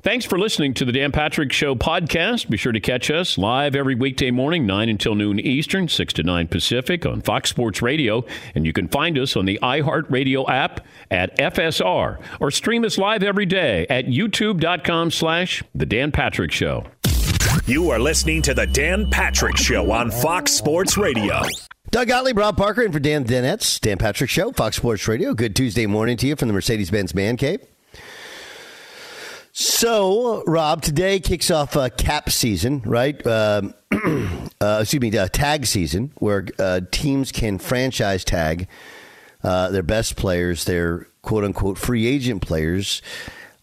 Thanks for listening to the Dan Patrick Show podcast. Be sure to catch us live every weekday morning, 9 until noon Eastern, 6 to 9 Pacific on Fox Sports Radio. And you can find us on the iHeartRadio app at FSR or stream us live every day at youtube.com slash The Dan Patrick Show. You are listening to the Dan Patrick Show on Fox Sports Radio. Doug Gottlieb, Rob Parker, and for Dan Danettes, Dan Patrick Show, Fox Sports Radio. Good Tuesday morning to you from the Mercedes Benz Man Cave. So, Rob, today kicks off uh, cap season, right? Um, uh, excuse me, uh, tag season, where uh, teams can franchise tag uh, their best players, their quote unquote free agent players.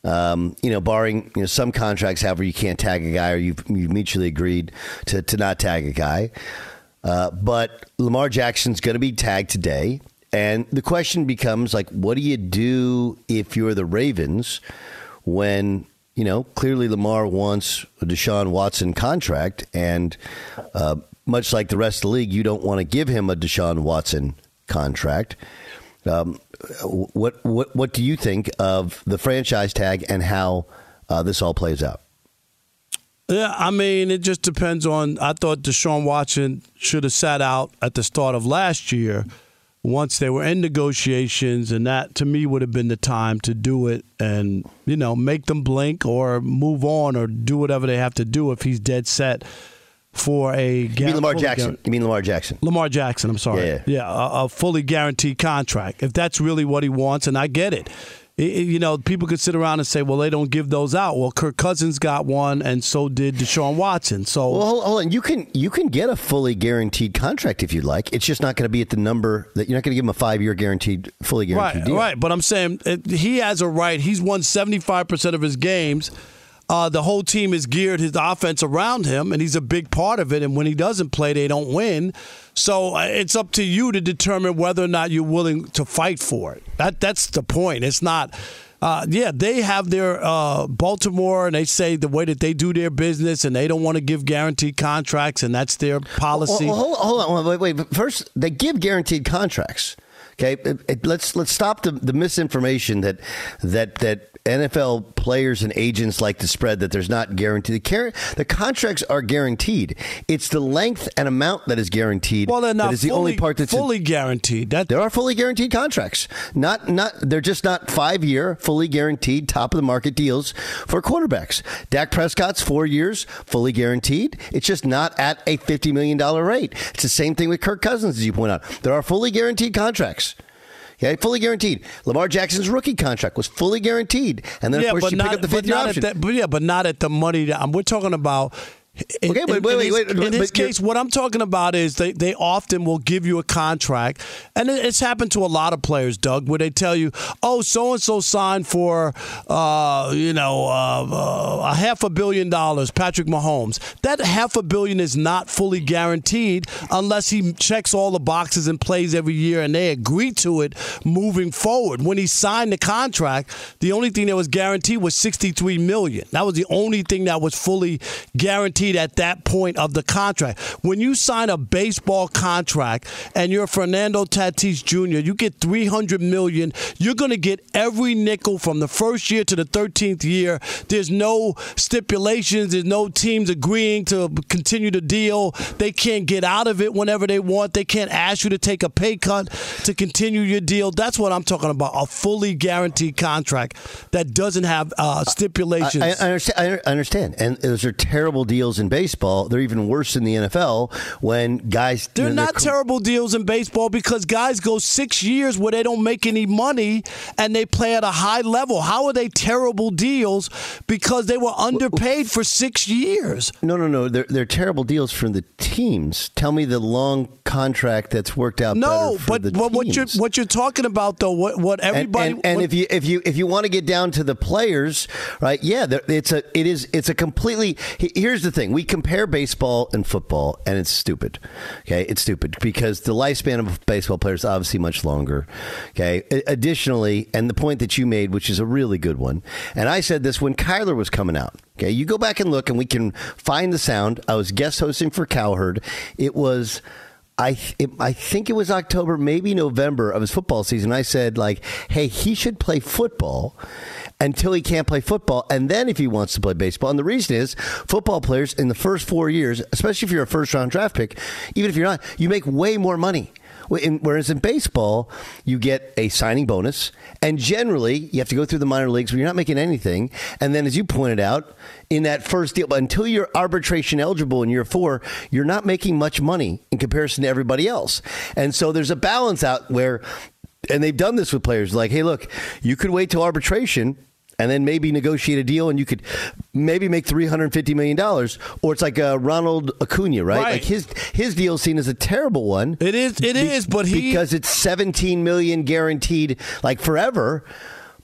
Um, you know, barring you know, some contracts, however, you can't tag a guy or you've, you've mutually agreed to, to not tag a guy. Uh, but Lamar Jackson's going to be tagged today. And the question becomes like, what do you do if you're the Ravens? When you know clearly Lamar wants a Deshaun Watson contract, and uh, much like the rest of the league, you don't want to give him a Deshaun Watson contract. Um, what what what do you think of the franchise tag and how uh, this all plays out? Yeah, I mean, it just depends on. I thought Deshaun Watson should have sat out at the start of last year once they were in negotiations, and that to me would have been the time to do it and, you know, make them blink or move on or do whatever they have to do if he's dead set for a. You mean Lamar Jackson? You mean Lamar Jackson? Lamar Jackson. I'm sorry. Yeah, yeah a, a fully guaranteed contract. If that's really what he wants, and I get it you know, people could sit around and say, well, they don't give those out. Well, Kirk Cousins got one, and so did Deshaun Watson. So, well, hold, hold on. You can you can get a fully guaranteed contract if you'd like. It's just not going to be at the number that you're not going to give him a five year guaranteed, fully guaranteed right, deal. Right, but I'm saying it, he has a right. He's won 75 percent of his games. Uh, the whole team is geared his offense around him, and he's a big part of it. And when he doesn't play, they don't win. So uh, it's up to you to determine whether or not you're willing to fight for it. That that's the point. It's not. Uh, yeah, they have their uh, Baltimore, and they say the way that they do their business, and they don't want to give guaranteed contracts, and that's their policy. Well, hold, hold on, wait, wait. First, they give guaranteed contracts. Okay, it, it, let's let's stop the, the misinformation that that that NFL players and agents like to spread that there's not guaranteed. The, the contracts are guaranteed. It's the length and amount that is guaranteed. Well, they're not that is fully, the only part that's fully in, guaranteed. That there are fully guaranteed contracts. Not not they're just not five year fully guaranteed top of the market deals for quarterbacks. Dak Prescott's four years fully guaranteed. It's just not at a fifty million dollar rate. It's the same thing with Kirk Cousins, as you point out. There are fully guaranteed contracts. Okay, fully guaranteed. Lamar Jackson's rookie contract was fully guaranteed, and then yeah, of course you not, pick up the fifth year option. That, but yeah, but not at the money. That, we're talking about In, Okay, but in- wait, wait, wait, In but his you're- case, what I'm talking about is they, they often will give you a contract, and it's happened to a lot of players, Doug, where they tell you, "Oh, so and so signed for, uh, you know, uh, uh, a half a billion dollars." Patrick Mahomes. That half a billion is not fully guaranteed unless he checks all the boxes and plays every year, and they agree to it moving forward. When he signed the contract, the only thing that was guaranteed was 63 million. That was the only thing that was fully guaranteed at that point of the contract. When you sign a baseball contract and you're Fernando Tatis Jr., you get 300 million. You're going to get every nickel from the first year to the 13th year. There's no stipulations. There's no teams agreeing to continue the deal. They can't get out of it whenever they want. They can't ask you to take a pay cut to continue your deal. That's what I'm talking about. A fully guaranteed contract that doesn't have uh, stipulations. I, I understand. I understand. And those are terrible deals in baseball. They're even worse in the NFL when guys. They're you know, not terrible deals in baseball because guys go six years where they don't make any money and they play at a high level. How are they terrible deals? Because they were underpaid for six years. No, no, no. They're they're terrible deals for the teams. Tell me the long contract that's worked out. No, better for but, but what you're what you're talking about though, what what everybody and, and what- if you if you if you want to get down to the players, right? Yeah, it's a it is it's a completely. Here's the thing: we compare baseball and football, and it's stupid. Okay, it's stupid because the lifespan of baseball players is obviously much longer. Okay, additionally, and the point that you made, which is a really good one, and I said this when Kyler was coming out. Okay, you go back and look, and we can find the sound. I was guest hosting for Cowherd. It was. I it, I think it was October, maybe November of his football season. I said like, "Hey, he should play football until he can't play football, and then if he wants to play baseball." And the reason is, football players in the first four years, especially if you're a first round draft pick, even if you're not, you make way more money. Whereas in baseball, you get a signing bonus, and generally you have to go through the minor leagues where you're not making anything. And then, as you pointed out, in that first deal, but until you're arbitration eligible in year four, you're not making much money in comparison to everybody else. And so there's a balance out where, and they've done this with players like, hey, look, you could wait till arbitration and then maybe negotiate a deal and you could maybe make $350 million. Or it's like uh, Ronald Acuna, right? Right. Like his his deal seen as a terrible one. It is- it is, is, but he- because it's 17 million guaranteed like forever.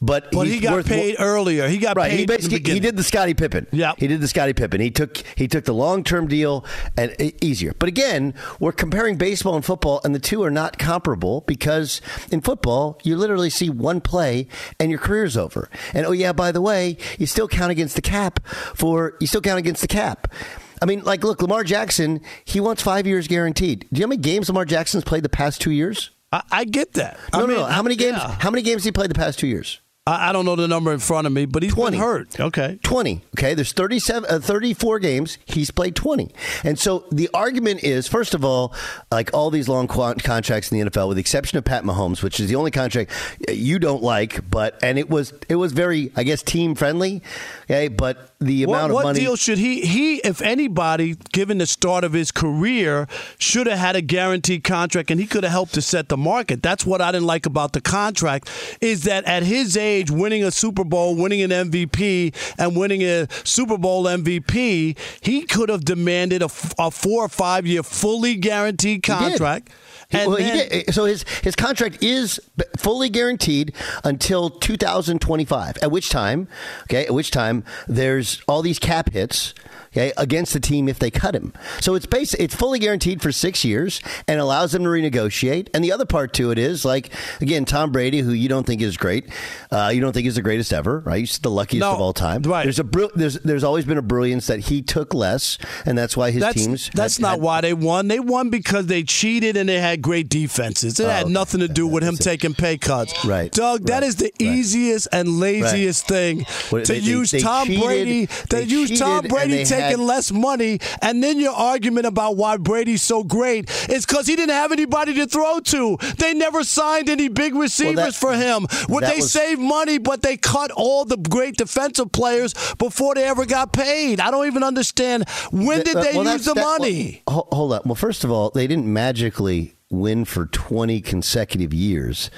But, but he's he got worth more- paid earlier. He got Right, paid he basically he did the Scottie Pippen. Yeah. he did the Scottie Pippen. He took he took the long term deal and easier. But again, we're comparing baseball and football, and the two are not comparable because in football you literally see one play and your career's over. And oh yeah, by the way, you still count against the cap for you still count against the cap. I mean, like, look, Lamar Jackson, he wants five years guaranteed. Do you know how many games Lamar Jackson's played the past two years? I, I get that. No, I no, mean, no. How many games? yeah. How many games he played the past two years? I, I don't know the number in front of me, but he's 20. been hurt. Okay. 20. Okay, there's 37, uh, 34 games. He's played 20. And so the argument is, first of all, like all these long qu- contracts in the NFL, with the exception of Pat Mahomes, which is the only contract you don't like, but and it was it was very, I guess, team friendly. Okay, but the amount what of money. What deal should he? He, if anybody, given the start of his career, should have had a guaranteed contract, and he could have helped to set the market. That's what I didn't like about the contract. Is that at his age, winning a Super Bowl, winning an MVP, and winning a Super Bowl MVP, he could have demanded a four or five year fully guaranteed contract. He- And well, he then- did. Eh, so his his contract is fully guaranteed until 2025. At which time, okay, at which time there's all these cap hits. Okay, against the team if they cut him. So it's base, it's fully guaranteed for six years and allows them to renegotiate. And the other part to it is like again, Tom Brady, who you don't think is great, uh, you don't think is the greatest ever, right? He's the luckiest No, of all time. right. There's a there's there's always been a brilliance that he took less, and that's why his That's, teams. that's had- not had- why they won. They won because they cheated and they had great defenses. It had Oh, okay. nothing to do with him it. taking pay cuts. Right, Doug, that right, is the right. easiest and laziest thing Well, to they- they- use they Tom cheated- Brady. they To use Tom Brady taking had- less money, and then your argument about why Brady's so great is because he didn't have anybody to throw to. They never signed any big receivers that- for him. Would they was- save money, but they cut all the great defensive players before they ever got paid? I don't even understand when did Uh, they well, use the that- money. ho- hold up. Well, first of all, they didn't magically win for 20 consecutive years.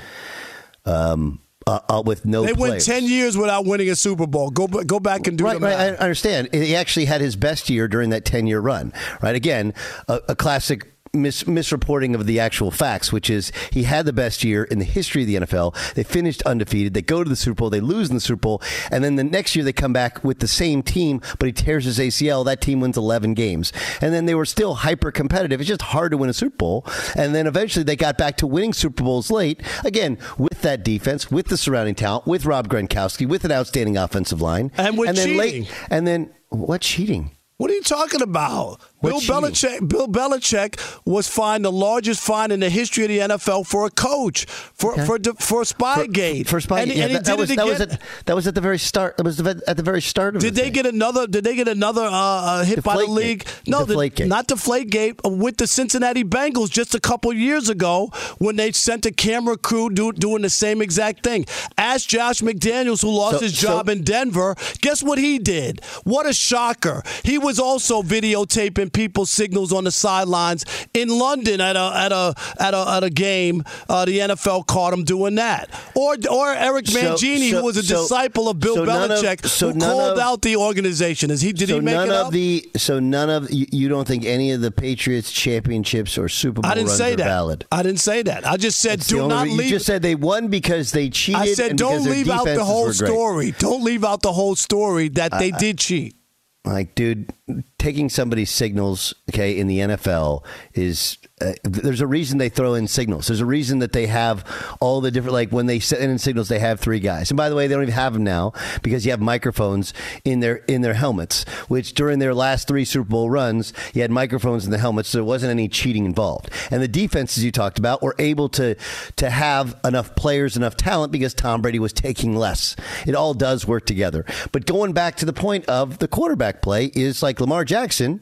Um, uh, uh, with no. They went ten years without winning a Super Bowl. Go go back and do Right, the right. I understand. He actually had his best year during that 10 year run, right? Again, a, a classic mis- misreporting of the actual facts, which is he had the best year in the history of the NFL. They finished undefeated. They go to the Super Bowl. They lose in the Super Bowl. And then the next year they come back with the same team, but he tears his ACL. That team wins 11 games. And then they were still hyper competitive. It's just hard to win a Super Bowl. And then eventually they got back to winning Super Bowls late, again, with that defense, with the surrounding talent, with Rob Gronkowski, with an outstanding offensive line. And with then cheating. late, and then what cheating? What are you talking about? Bill? Belichick. Bill Belichick was fined the largest fine in the history of the NFL for a coach for Okay. for for Spygate. For Spygate, and, yeah, and that, that was that was at that was at the very start. That was at the very start of Did the they thing. get another? Did they get another uh, uh, hit by the league? No, the, Deflategate. not Deflategate. uh, With the Cincinnati Bengals just a couple years ago, when they sent a camera crew do, doing the same exact thing. Ask Josh McDaniels, who lost So- his job so- in Denver. Guess what he did? What a shocker! He was also videotaping people's signals on the sidelines in London at a at a at a, at a game. Uh, the NFL caught him doing that. Or or Eric So- Mangini, so- who was a so- disciple of Bill so of- Belichick, so who called of- out the organization. Is he? Did so he make none it of up? the so none of you, you don't think any of the Patriots championships or Super Bowl I didn't runs say are that. valid. I didn't say that. I just said It's do only not re- you just said they won because they cheated. I said don't leave out the whole story. Don't leave out the whole story that they did cheat. Like, dude, taking somebody's signals, okay, in the NFL is uh, there's a reason they throw in signals. There's a reason that they have all the different like when they send in signals, they have three guys. And by the way, they don't even have them now because you have microphones in their in their helmets. Which during their last three Super Bowl runs, you had microphones in the helmets, so there wasn't any cheating involved. And the defenses you talked about were able to to have enough players, enough talent because Tom Brady was taking less. It all does work together. But going back to the point of the quarterback play is like Lamar Jackson.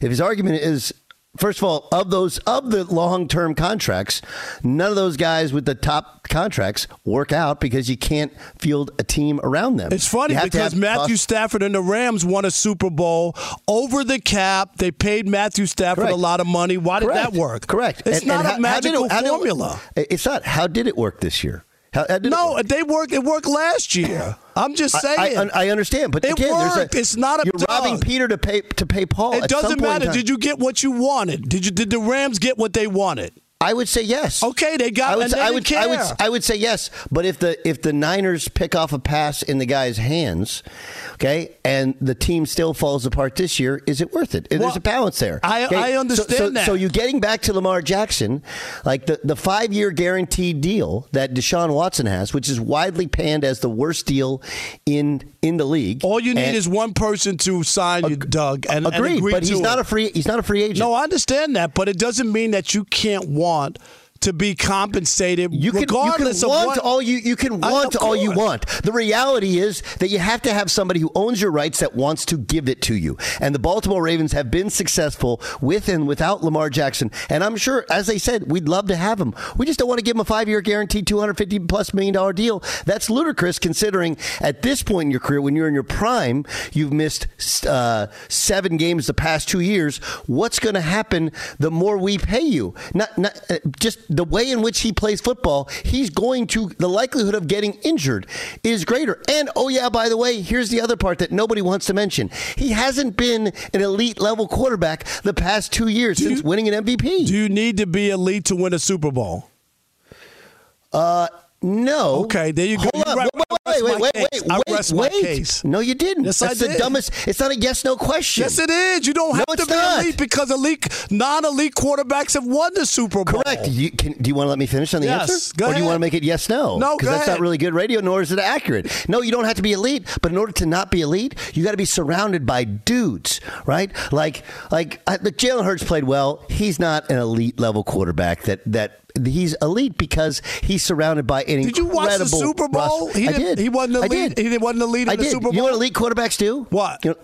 If his argument is First of all, of those of the long term contracts, none of those guys with the top contracts work out because you can't field a team around them. It's funny You have to because Matthew cost- Stafford and the Rams won a Super Bowl over the cap. They paid Matthew Stafford Correct. a lot of money. Why did Correct. that work? Correct. It's And- not and a how- how did it- magical how it- formula. it's not. How did it work this year? How, how it no, they worked. It worked last year. I'm just saying. I, I understand, but It again, there's worked. a, It's not a you're robbing. Peter to pay to pay Paul. it doesn't matter. Did you get what you wanted? Did you? Did the Rams get what they wanted? I would say yes. Okay, they got- I would, say- they I would, I would. I would say yes. But if the if the Niners pick off a pass in the guy's hands, okay, and the team still falls apart this year, is it worth it? Well, There's a balance there. I- okay? I So- understand so, that. So you getting back to Lamar Jackson, like the the five year guaranteed deal that Deshaun Watson has, which is widely panned as the worst deal in in the league. All you need is one person to sign you, Doug. And, and agree but he's not a free he's not a free agent. No, I understand that, but it doesn't mean that you can't want to be compensated You can, you can regardless want what. all you you can want all you want. The reality is that you have to have somebody who owns your rights that wants to give it to you. And the Baltimore Ravens have been successful with and without Lamar Jackson. And I'm sure, as they said, we'd love to have him. We just don't want to give him a five year guaranteed 250 plus million dollar deal. That's ludicrous considering at this point in your career, when you're in your prime, you've missed uh, seven games the past two years. What's going to happen the more we pay you? Not, not uh, just the way in which he plays football. He's going to the likelihood of getting injured is greater. And oh yeah, by the way, here's the other part that nobody wants to mention. He hasn't been an elite level quarterback the past two years since you- winning an MVP. Do you need to be elite to win a Super Bowl? Uh, no. Okay, there you go. Hold You on. right- Wait, I wait, wait, wait, wait, I wait, wait. case. No, you didn't. Yes, I That's the did. dumbest. It's not a yes no question. Yes, it is. You don't No, have to it's be not. elite because elite, non-elite quarterbacks have won the Super Bowl. Correct. You, can, do you want to let me finish on the Yes, answer? go or do you ahead. want to make it yes no? No, Because that's ahead. not really good radio, nor is it accurate. No, you don't have to be elite, but in order to not be elite, you got to be surrounded by dudes, right? Like, like, uh, I, like Jalen Hurts played well. He's not an elite level quarterback. That that he's elite because he's surrounded by an Did you watch the Super Bowl? roster. He I didn't- did. he wasn't I elite- did. he wasn't elite in I the did. Super You know what Bowl? elite quarterbacks do? What? You know,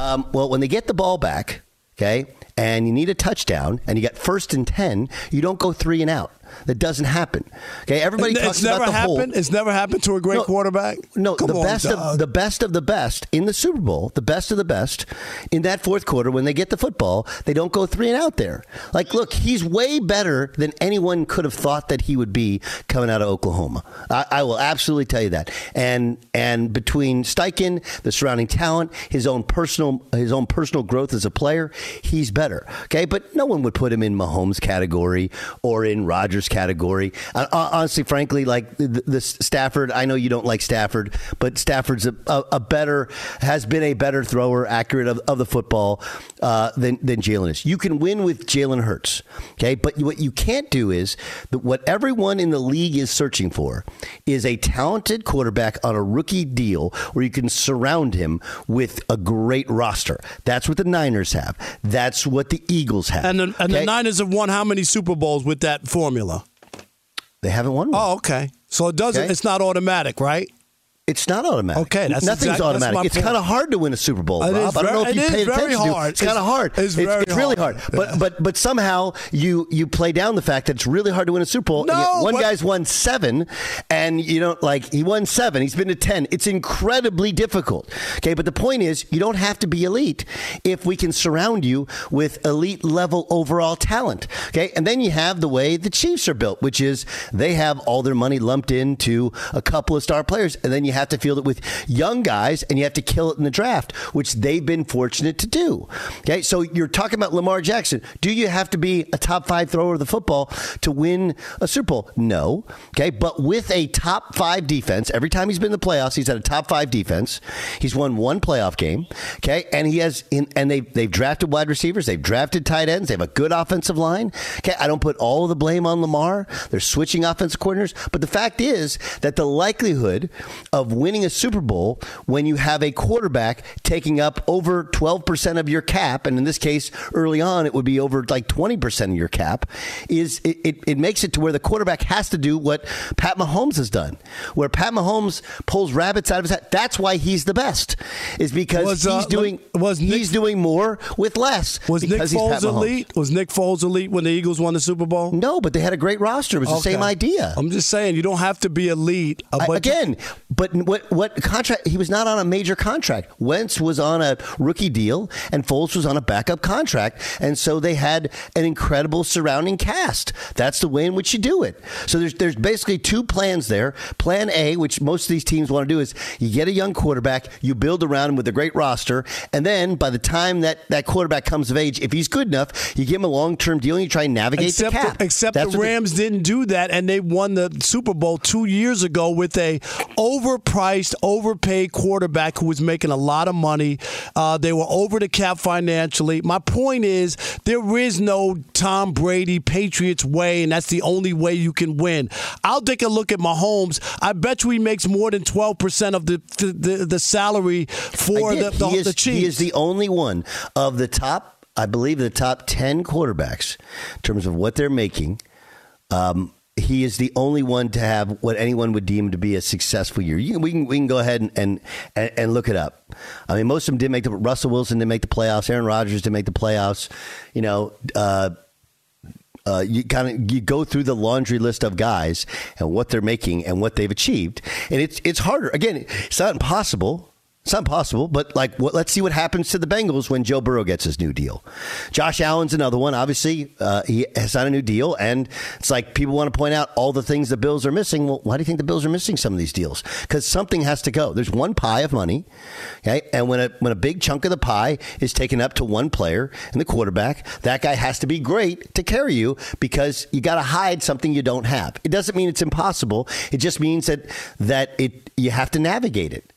um, well, when they get the ball back, okay, and you need a touchdown, and you got first and ten, you don't go three and out. That doesn't happen. Okay, everybody it's talks about the happened. whole. It's never happened to a great No, quarterback. No, Come the on, best dog. of the best of the best in the Super Bowl, the best of the best in that fourth quarter when they get the football, they don't go three and out there. Like, look, he's way better than anyone could have thought that he would be coming out of Oklahoma. I, I will absolutely tell you that. And and between Steichen, the surrounding talent, his own personal his own personal growth as a player, he's better. Okay, but no one would put him in Mahomes category or in Rodgers category. Uh, honestly, frankly, like the, the Stafford, I know you don't like Stafford, but Stafford's a, a, a better has been a better thrower, accurate of, of the football uh, than than Jalen is. You can win with Jalen Hurts, okay, but what you can't do is that what everyone in the league is searching for is a talented quarterback on a rookie deal where you can surround him with a great roster. That's what the Niners have. That's what the Eagles have. and the, and the? Niners have won how many Super Bowls with that formula? They haven't won one. Oh, okay. So it doesn't. Okay. It's not automatic, right? It's not automatic. Okay, that's nothing's exact- automatic. my It's kind of hard to win a Super Bowl, It Rob. I don't know if you paid attention to hard. it. It's kind of It's- hard. it's very really hard. hard. But but but somehow you you play down the fact that it's really hard to win a Super Bowl. No, one guy's won seven, and you know like he won seven. He's been to ten. It's incredibly difficult. Okay, but the point is you don't have to be elite if we can surround you with elite level overall talent. Okay, and then you have the way the Chiefs are built, which is they have all their money lumped into a couple of star players, and then you have to field it with young guys, and you have to kill it in the draft, which they've been fortunate to do. Okay, so you're talking about Lamar Jackson. Do you have to be a top five thrower of the football to win a Super Bowl? No. Okay, but with a top five defense, every time he's been in the playoffs, he's had a top five defense. He's won one playoff game. Okay, and he has in, and they they've drafted wide receivers, they've drafted tight ends, they have a good offensive line. Okay, I don't put all of the blame on Lamar. They're switching offensive coordinators, but the fact is that the likelihood of winning a Super Bowl when you have a quarterback taking up over 12% of your cap, and in this case, early on, it would be over like 20% of your cap, is it, it, it makes it to where the quarterback has to do what Pat Mahomes has done. Where Pat Mahomes pulls rabbits out of his hat. That's why he's the best, is because Was, uh, he's doing was Nick- he's doing more with less. Was Nick because he's Pat Foles elite? Was Nick Foles elite when the Eagles won the Super Bowl? No, but they had a great roster. It was the same idea. I'm just saying you don't have to be elite. uh, I- again, but what what contract? He was not on a major contract. Wentz was on a rookie deal, and Foles was on a backup contract, and so they had an incredible surrounding cast. That's the way in which you do it. So there's there's basically two plans there. Plan A, which most of these teams want to do, is you get a young quarterback, you build around him with a great roster, and then by the time that that quarterback comes of age, if he's good enough, you give him a long term deal and you try and navigate Except, the cap. except That's the Rams didn't do that, and they won the Super Bowl two years ago with a overpriced, overpaid quarterback who was making a lot of money. Uh, they were over the cap financially. My point is, there is no Tom Brady Patriots way, and that's the only way you can win. I'll take a look at Mahomes. I bet you he makes more than twelve percent of the the, the the salary for the, the, is, the Chiefs. he is the only one of the top, I believe, the top 10 quarterbacks in terms of what they're making. Um, he is the only one to have what anyone would deem to be a successful year. We, can, we can go ahead and, and, and, and look it up. I mean, most of them didn't make the Russell Wilson didn't make the playoffs. Aaron Rodgers didn't make the playoffs. You know, uh, uh, you kind of you go through the laundry list of guys and what they're making and what they've achieved, and it's it's harder. Again, it's not impossible. It's not possible, but like, what, let's see what happens to the Bengals when Joe Burrow gets his new deal. Josh Allen's another one. Obviously, uh, he has signed a new deal, and it's like people want to point out all the things the Bills are missing. Well, why do you think the Bills are missing some of these deals? Because something has to go. There's one pie of money, okay, and when a when a big chunk of the pie is taken up to one player and the quarterback, that guy has to be great to carry you because you got to hide something you don't have. It doesn't mean it's impossible. It just means that that it you have to navigate it.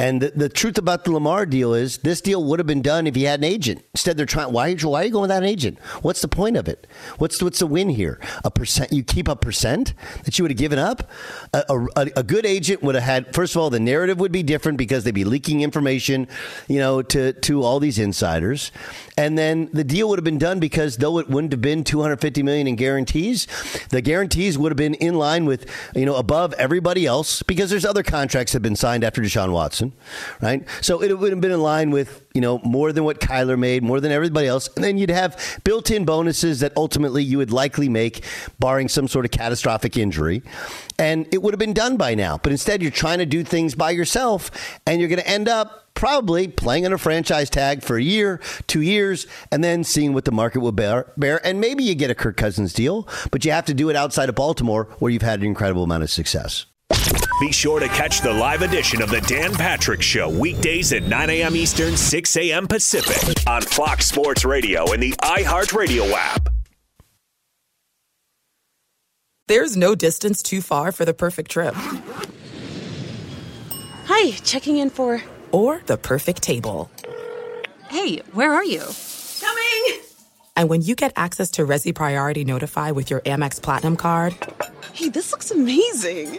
And the, the truth about the Lamar deal is this deal would have been done if he had an agent. Instead, they're trying. Why, why are you going without an agent? What's the point of it? What's what's the win here? A percent? You keep a percent that you would have given up. A, a, a good agent would have had. First of all, the narrative would be different because they'd be leaking information, you know, to to all these insiders. And then the deal would have been done because though it wouldn't have been 250 million in guarantees, the guarantees would have been in line with you know above everybody else because there's other contracts that have been signed after Deshaun Watson. Right? So it would have been in line with you know more than what Kyler made, more than everybody else, and then you'd have built-in bonuses that ultimately you would likely make, barring some sort of catastrophic injury, and it would have been done by now. But instead, you're trying to do things by yourself, and you're going to end up probably playing on a franchise tag for a year, two years, and then seeing what the market will bear. bear. And maybe you get a Kirk Cousins deal, but you have to do it outside of Baltimore where you've had an incredible amount of success. Be sure to catch the live edition of the Dan Patrick Show weekdays at 9 a.m. Eastern, 6 a.m. Pacific on Fox Sports Radio and the iHeartRadio app. There's no distance too far for the perfect trip. Hi, checking in for. Or the perfect table. Hey, where are you? Coming! And when you get access to Resy Priority Notify with your Amex Platinum card. Hey, this looks amazing!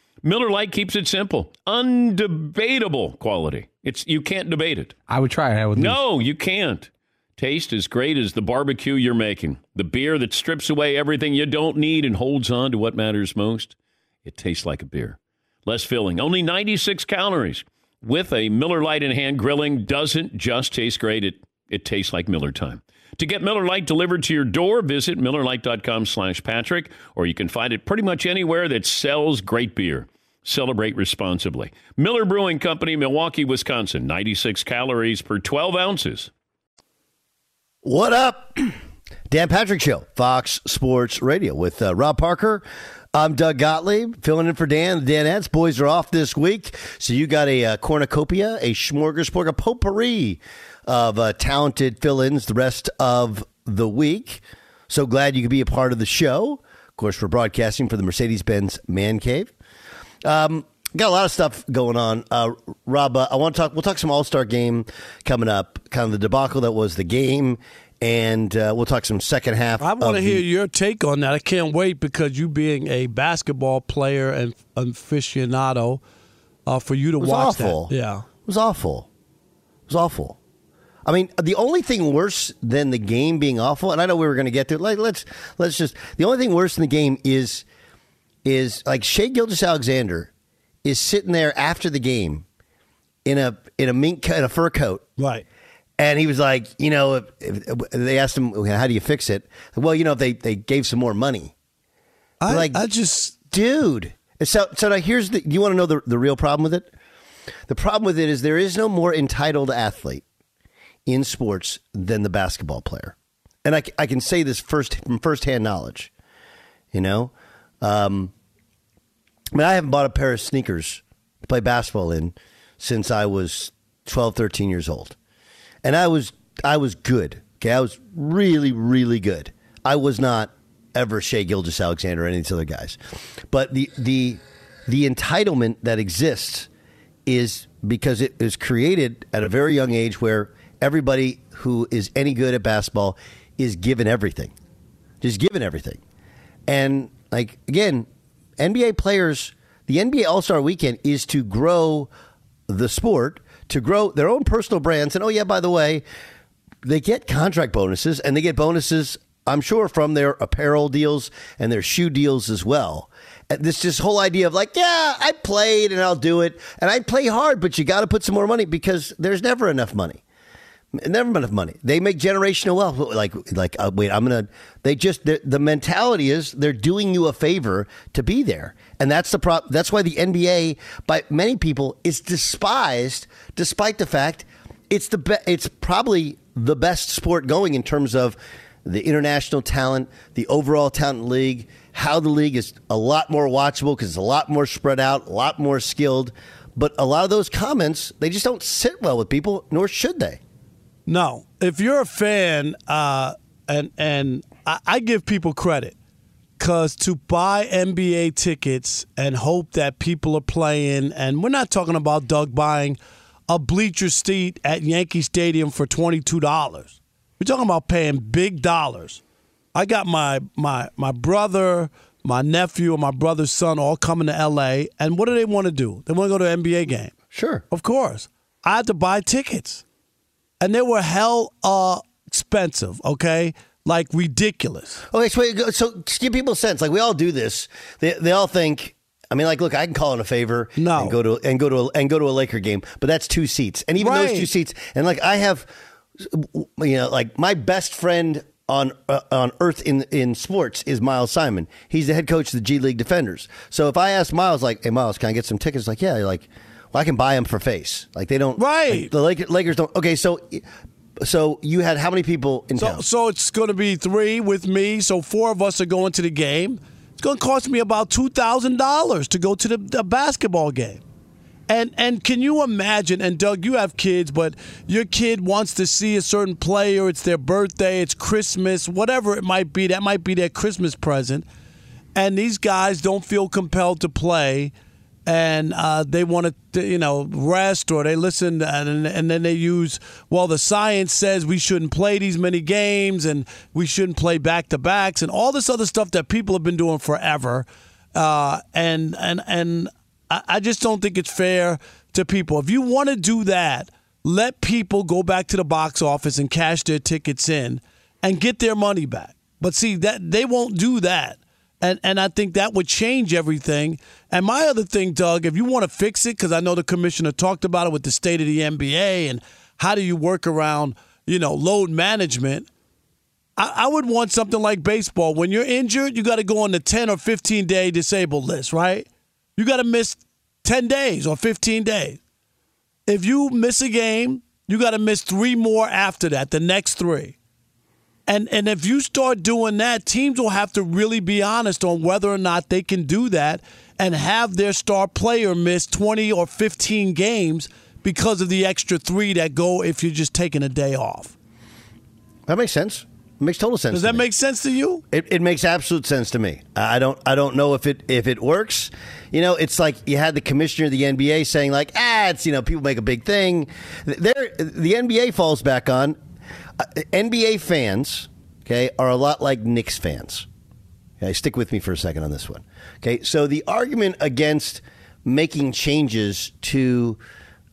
Miller Lite keeps it simple, undebatable quality. It's you can't debate it. I would try it. I would No, you can't. Taste as great as the barbecue you're making. The beer that strips away everything you don't need and holds on to what matters most. It tastes like a beer. Less filling, only 96 calories. With a Miller Lite in hand, grilling doesn't just taste great, it, it tastes like Miller time. To get Miller Lite delivered to your door, visit MillerLite.com slash Patrick, or you can find it pretty much anywhere that sells great beer. Celebrate responsibly. Miller Brewing Company, Milwaukee, Wisconsin. 96 calories per 12 ounces. What up? Dan Patrick Show, Fox Sports Radio with uh, Rob Parker. I'm Doug Gottlieb, filling in for Dan. The Danettes boys are off this week, so you got a, uh cornucopia, a smorgasbord, a potpourri of uh, talented fill-ins the rest of the week. So glad you could be a part of the show. Of course, we're broadcasting for the Mercedes-Benz Man Cave. Um, got a lot of stuff going on. Uh, Rob, uh, I want to talk. We'll talk some All Star game coming up. Kind of the debacle that was the game, and uh, we'll talk some second half. I want to hear the- your take on that. I can't wait because you being a basketball player and aficionado, uh, for you to It was watch awful. that. Yeah. It was awful. It was awful. I mean, the only thing worse than the game being awful, and I know we were going to get to it. Like, let's let's just the only thing worse than the game is is like Shai Gilgeous Alexander is sitting there after the game in a in a mink in a fur coat, right? And he was like, you know, if, if, they asked him, how do you fix it? Well, you know, if they they gave some more money. I, like, I just, dude. So, so now here's the. You want to know the the real problem with it? The problem with it is there is no more entitled athlete in sports than the basketball player, and I, I can say this first from firsthand knowledge. You know, um, I mean, I haven't bought a pair of sneakers to play basketball in since I was 12, 13 years old, and I was I was good. Okay, I was really, really good. I was not ever Shai Gilgeous Alexander or any of these other guys, but the the the entitlement that exists is because it is created at a very young age where everybody who is any good at basketball is given everything, just given everything. And Like again, NBA players, the NBA All Star Weekend is to grow the sport, to grow their own personal brands, and oh yeah, by the way, they get contract bonuses and they get bonuses. I'm sure from their apparel deals and their shoe deals as well. And This this whole idea of like, yeah, I played and I'll do it, and I play hard, but you got to put some more money because there's never enough money never enough money. They make generational wealth. Like, like, uh, wait, I'm gonna. They just the, mentality is they're doing you a favor to be there, and that's the prop. That's why the NBA by many people is despised, despite the fact it's the be- it's probably the best sport going in terms of the international talent, the overall talent league, how the league is a lot more watchable because it's a lot more spread out, a lot more skilled. But a lot of those comments, they just don't sit well with people, nor should they. No, if you're a fan, uh, and and I, I give people credit because to buy NBA tickets and hope that people are playing, and we're not talking about Doug buying a bleacher seat at Yankee Stadium for twenty two dollars. We're talking about paying big dollars. I got my my my brother, my nephew, and my brother's son all coming to LA, and what do they want to do? They want to go to an NBA game. Sure, of course. I had to buy tickets and they were hell uh, expensive. Okay, like ridiculous. Okay, so, so give people a sense. Like we all do this. They they all think. I mean, like, look, I can call in a favor No. and go to and go to a, and go to a Laker game, but that's two seats, and even those two seats, and like I have, you know, like my best friend on uh, on earth in in sports is Miles Simon. He's the head coach of the G League Defenders. So if I ask Miles, like, hey Miles, can I get some tickets? Like, yeah, like, well, I can buy them for face. Like they don't, Right. like, the Lakers, Lakers don't. Okay, so so you had how many people in So, town? so it's going to be three with me. So four of us are going to the game. It's going to cost me about two thousand dollars to go to the, the basketball game. And and can you imagine? And Doug, you have kids, but your kid wants to see a certain player. It's their birthday. It's Christmas. Whatever it might be, that might be their Christmas present. And these guys don't feel compelled to play, and uh, they want to, you know, rest or they listen, and, and then they use, well, the science says we shouldn't play these many games, and we shouldn't play back to backs, and all this other stuff that people have been doing forever. Uh, and and and I, I just don't think it's fair to people. If you want to do that, let people go back to the box office and cash their tickets in and get their money back. But see that they won't do that. And and I think that would change everything. And my other thing, Doug, if you want to fix it, because I know the commissioner talked about it with the state of the NBA and how do you work around, you know, load management. I, I would want something like baseball. When you're injured, you got to go on the 10 or 15 day disabled list, right? You got to miss 10 days or 15 days. If you miss a game, you got to miss three more after that, the next three. And and if you start doing that, teams will have to really be honest on whether or not they can do that and have their star player miss 20 or 15 games because of the extra 3 that go if you're just taking a day off. That makes sense. It makes total sense. Does to that me. make sense to you? It, it makes absolute sense to me. I don't I don't know if it if it works. You know, it's like you had the commissioner of the NBA saying like, ah, it's you know people make a big thing. There, the NBA falls back on NBA fans. Okay, are a lot like Knicks fans. Okay, stick with me for a second on this one. Okay, so the argument against making changes to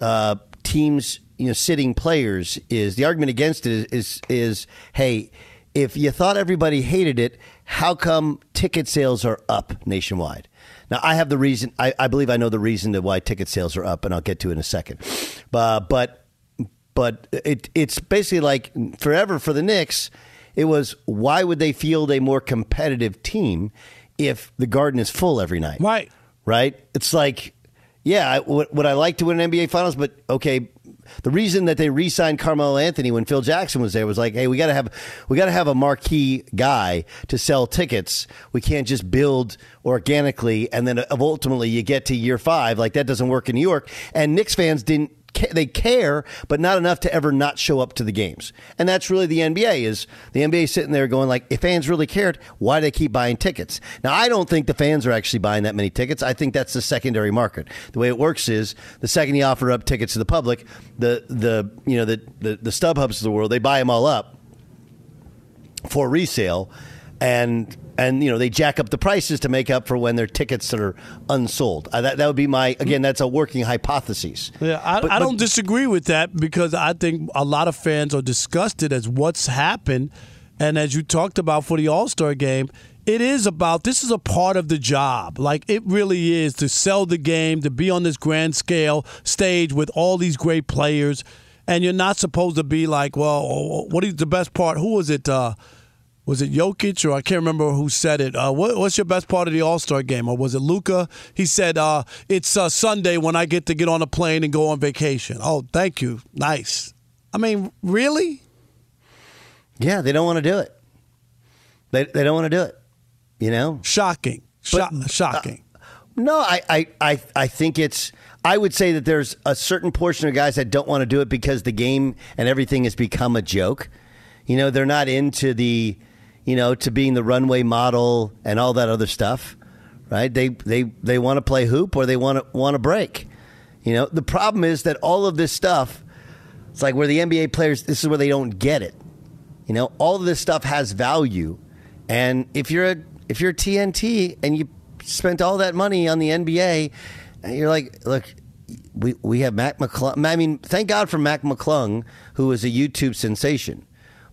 uh, teams, you know, sitting players is the argument against it is, is is hey, if you thought everybody hated it, how come ticket sales are up nationwide? Now I have the reason. I, I believe I know the reason to why ticket sales are up, and I'll get to it in a second. Uh, but but it it's basically like forever for the Knicks. It was why would they field a more competitive team if the Garden is full every night? Right. Right. It's like, yeah, I- would, would I like to win an NBA Finals? But okay, the reason that they re-signed Carmelo Anthony when Phil Jackson was there was like, hey, we got to have we got to have a marquee guy to sell tickets. We can't just build organically and then ultimately you get to year five like that doesn't work in New York. And Knicks fans didn't they care, but not enough to ever not show up to the games. And that's really the NBA is the NBA sitting there going like, if fans really cared, why do they keep buying tickets? Now, I don't think the fans are actually buying that many tickets. I think that's the secondary market. The way it works is the second you offer up tickets to the public, the the you know the the, the StubHubs of the world, they buy them all up for resale. and and you know they jack up the prices to make up for when their tickets are unsold. Uh, that that would be my again. That's a working hypothesis. Yeah, I, But- I don't disagree with that because I think a lot of fans are disgusted as what's happened. And as you talked about for the All Star game, it is about this is a part of the job. Like it really is to sell the game, to be on this grand scale stage with all these great players. And you're not supposed to be like, well, what is the best part? Who was it? Uh, was it Jokic or I can't remember who said it? Uh, what, what's your best part of the All Star game? Or was it Luka? He said, uh, "It's uh, Sunday when I get to get on a plane and go on vacation." Oh, thank you, nice. I mean, really? Yeah, they don't want to do it. They they don't want to do it. You know, shocking, Sho- shocking. No, I, I, I, I think it's. I would say that there's a certain portion of guys that don't want to do it because the game and everything has become a joke. You know, they're not into the, you know, to being the runway model and all that other stuff, right? They they they want to play hoop or they want to want to break. You know, the problem is that all of this stuff, it's like where the NBA players. This is where they don't get it. You know, all of this stuff has value, and if you're a if you're a TNT and you spent all that money on the NBA, and you're like, look, we we have Mac McClung. I mean, thank God for Mac McClung, who is a YouTube sensation,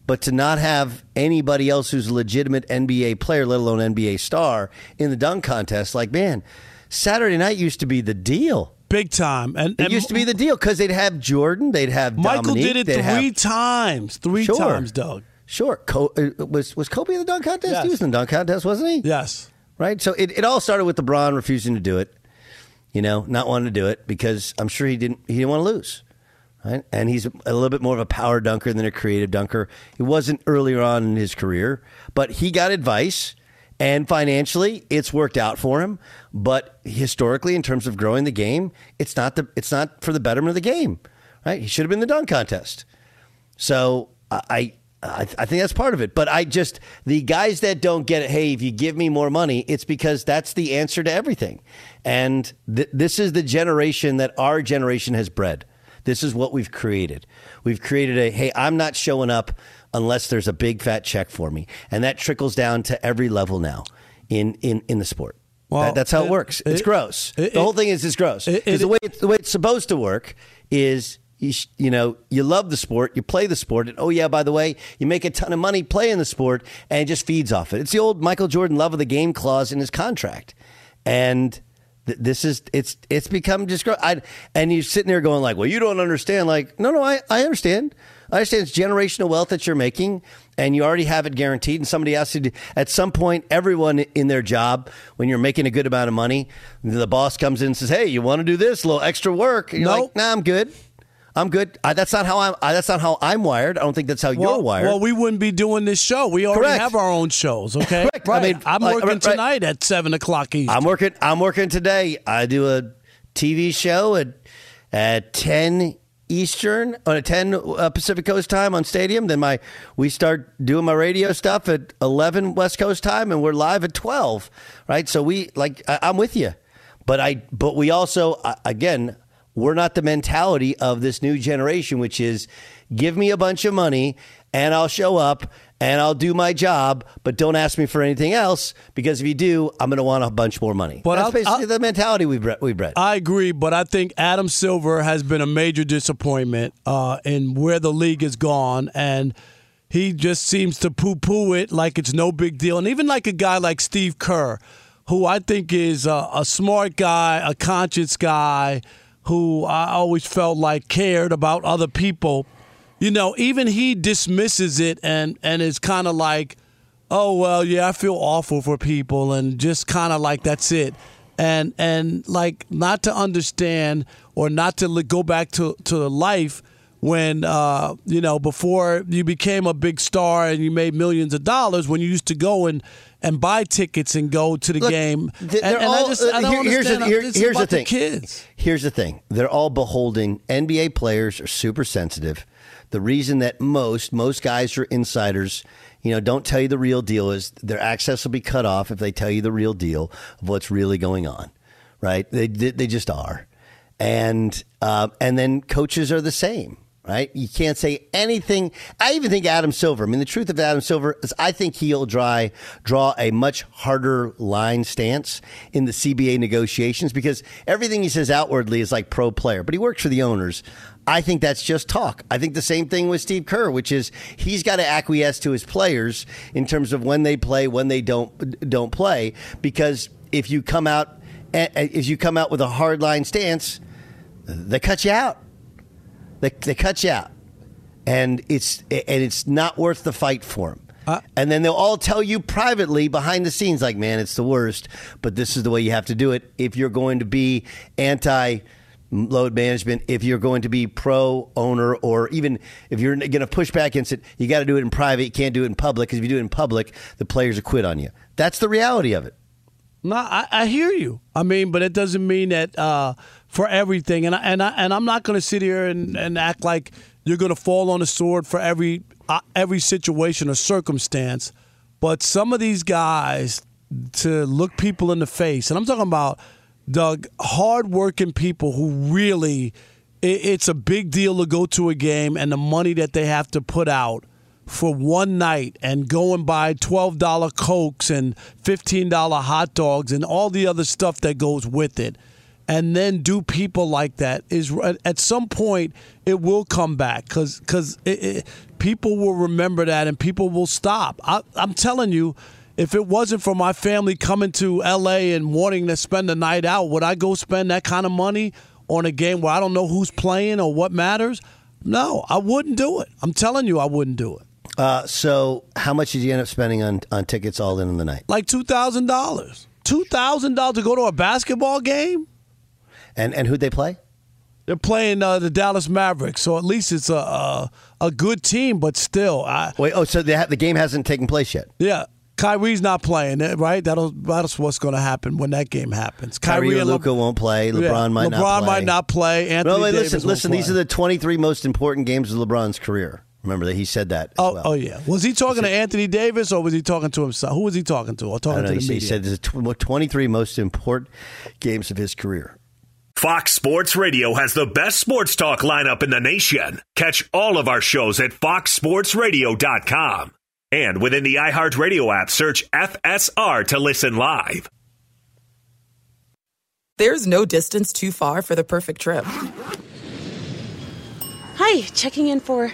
but to not have anybody else who's a legitimate NBA player, let alone NBA star, in the dunk contest, like man, Saturday night used to be the deal. Big time, and It used to be the deal because they'd have Jordan, they'd have Michael Dominique, did it they'd have- three times. Three Sure. times, Doug. Sure. Co- uh, was was Kobe in the dunk contest? Yes. He was in the dunk contest, wasn't he? Yes. Right. So it, it all started with LeBron refusing to do it. You know, not wanting to do it because I'm sure he didn't he didn't want to lose. Right. And he's a little bit more of a power dunker than a creative dunker. He wasn't earlier on in his career, but he got advice. And financially, it's worked out for him. But historically, in terms of growing the game, it's not the it's not for the betterment of the game, right? He should have been the dunk contest. So I, I, I think that's part of it. But I just the guys that don't get it. Hey, if you give me more money, it's because that's the answer to everything. And th- this is the generation that our generation has bred. This is what we've created. We've created a hey, I'm not showing up unless there's a big fat check for me, and that trickles down to every level now in in in the sport. Well, That- that's how it, it- works. It's it- gross. it- the whole thing is it's gross because the way it's, the way it's supposed to work is you, sh- you know you love the sport, you play the sport, and oh yeah, by the way, you make a ton of money playing the sport, and it just feeds off it. It's the old Michael Jordan love of the game clause in his contract, and this is it's it's become just. I, and you're sitting there going like, well, you don't understand. Like, no, no, I I understand. I understand it's generational wealth that you're making, and you already have it guaranteed. And somebody has to. Do, at some point, everyone in their job, when you're making a good amount of money, the boss comes in and says, "Hey, you want to do this? A little extra work?" And you're No. like, "Nah, I'm good. I'm good." I, that's not how I'm. I, that's not how I'm wired. I don't think that's how Well, you're wired. well, we wouldn't be doing this show. We already Correct. have our own shows. Okay, Correct. I mean, I'm like, working right- tonight at seven o'clock East. I'm working. I'm working today. I do a TV show at at ten Eastern on a ten uh, Pacific Coast time on Stadium. Then my we start doing my radio stuff at eleven West Coast time, and we're live at twelve. Right. So we like I, I'm with you, but I but we also uh, again we're not the mentality of this new generation, which is give me a bunch of money and I'll show up and I'll do my job, but don't ask me for anything else because if you do, I'm going to want a bunch more money. But That's I'll- basically I'll- the mentality we bred. We bred. I agree, but I think Adam Silver has been a major disappointment uh, in where the league has gone, and he just seems to poo-poo it like it's no big deal. And even like a guy like Steve Kerr, who I think is a, a smart guy, a conscious guy, who I always felt like cared about other people. You know, even he dismisses it and and is kind of like, oh well, yeah, I feel awful for people, and just kind of like that's it, and and like not to understand or not to go back to to the life when uh, you know before you became a big star and you made millions of dollars when you used to go and and buy tickets and go to the Look, game. and, and I all- just I uh, don't here- here's the- here- here's the thing. kids. Here's the thing: they're all beholding. NBA players are super sensitive. The reason that most most guys are insiders, you know, don't tell you the real deal is their access will be cut off if they tell you the real deal of what's really going on, right? They they they just are, and uh, and then coaches are the same, right? You can't say anything. I even think Adam Silver. I mean, the truth of Adam Silver is, I think he'll draw draw a much harder line stance in the CBA negotiations because everything he says outwardly is like pro player, but he works for the owners. I think that's just talk. I think the same thing with Steve Kerr, which is he's got to acquiesce to his players in terms of when they play, when they don't don't play, because if you come out eh, eh, if you come out with a hard line stance, they cut you out. They, they cut you out, and it's and it's not worth the fight for them. Uh, and then they'll all tell you privately behind the scenes, like, "Man, it's the worst," but this is the way you have to do it if you're going to be anti load management. If you're going to be pro owner, or even if you're going to push back against it, you got to do it in private. You can't do it in public because if you do it in public, the players will quit on you. That's the reality of it. No, I, I hear you. I mean, but it doesn't mean that uh, for everything. And I, and I, and I'm not going to sit here and, and act like you're going to fall on the sword for every uh, every situation or circumstance. But some of these guys to look people in the face, and I'm talking about Doug, hardworking people who really, it, it's a big deal to go to a game and the money that they have to put out for one night and go and buy $12 Cokes and $15 hot dogs and all the other stuff that goes with it. And then do people like that is at some point it will come back because because people will remember that and people will stop. I, I'm telling you, if it wasn't for my family coming to LA and wanting to spend the night out, would I go spend that kind of money on a game where I don't know who's playing or what matters? No, I wouldn't do it. I'm telling you, I wouldn't do it. Uh, so, how much did you end up spending on, on tickets all in on the night? Like two thousand dollars. Two thousand dollars to go to a basketball game. And and who'd they play? They're playing uh, the Dallas Mavericks, so at least it's a a, a good team. But still, I wait. Oh, so the the game hasn't taken place yet. Yeah, Kyrie's not playing, eh, right? That'll that's what's going to happen when that game happens. Kyrie, Kyrie and Luka Le- won't play. LeBron yeah, might LeBron not. LeBron might not play. Anthony no, wait, Davis listen, listen. Play. These are the 23 most important games of LeBron's career. Remember that he said that. oh, well. oh yeah. Was he talking to Anthony Davis or was he talking to himself? Who was he talking to? Or talking know, to the he, media? He said the 23 most important games of his career. Fox Sports Radio has the best sports talk lineup in the nation. Catch all of our shows at foxsportsradio.com. And within the iHeartRadio app, search FSR to listen live. There's no distance too far for the perfect trip. Hi, checking in for.